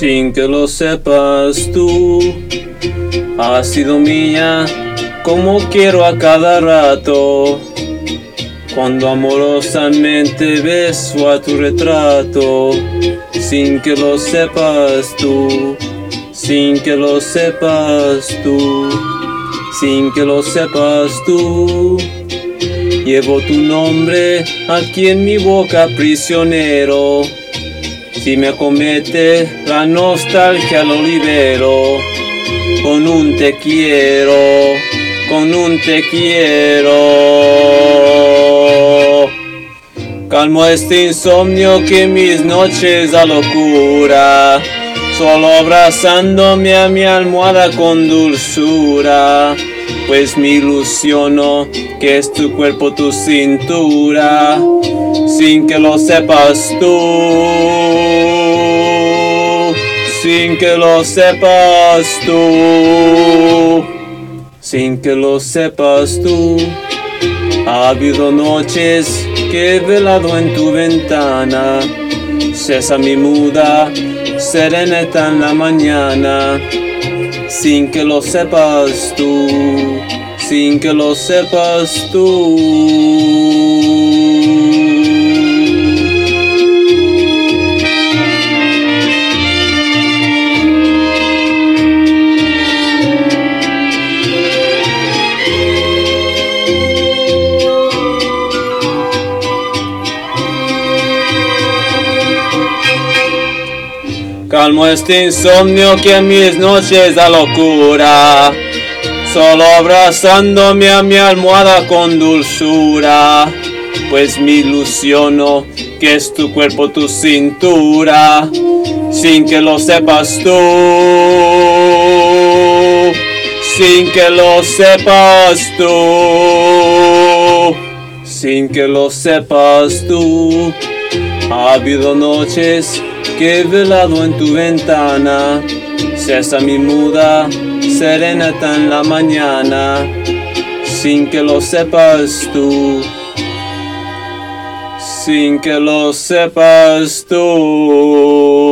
sin que lo sepas tú. Has sido mía como quiero a cada rato. Cuando amorosamente beso a tu retrato, sin que lo sepas tú, sin que lo sepas tú, sin que lo sepas tú. Llevo tu nombre aquí en mi boca prisionero. Si me acomete la nostalgia lo libero. Con un te quiero, con un te quiero. Calmo este insomnio que mis noches da locura. Solo abrazándome a mi almohada con dulzura pues me ilusiono que es tu cuerpo tu cintura, sin que lo sepas tú, sin que lo sepas tú, sin que lo sepas tú. Ha habido noches que he velado en tu ventana, mi muda, sereneta en la mañana. Sin que lo sepas tú, sin que lo sepas tú. Calmo este insomnio que en mis noches da locura. Solo abrazándome a mi almohada con dulzura. Pues me ilusiono que es tu cuerpo tu cintura. Sin que lo sepas tú. Sin que lo sepas tú. Sin que lo sepas tú. Ha habido noches que he velado en tu ventana, cesa mi muda, serenata en la mañana, sin que lo sepas tú, sin que lo sepas tú.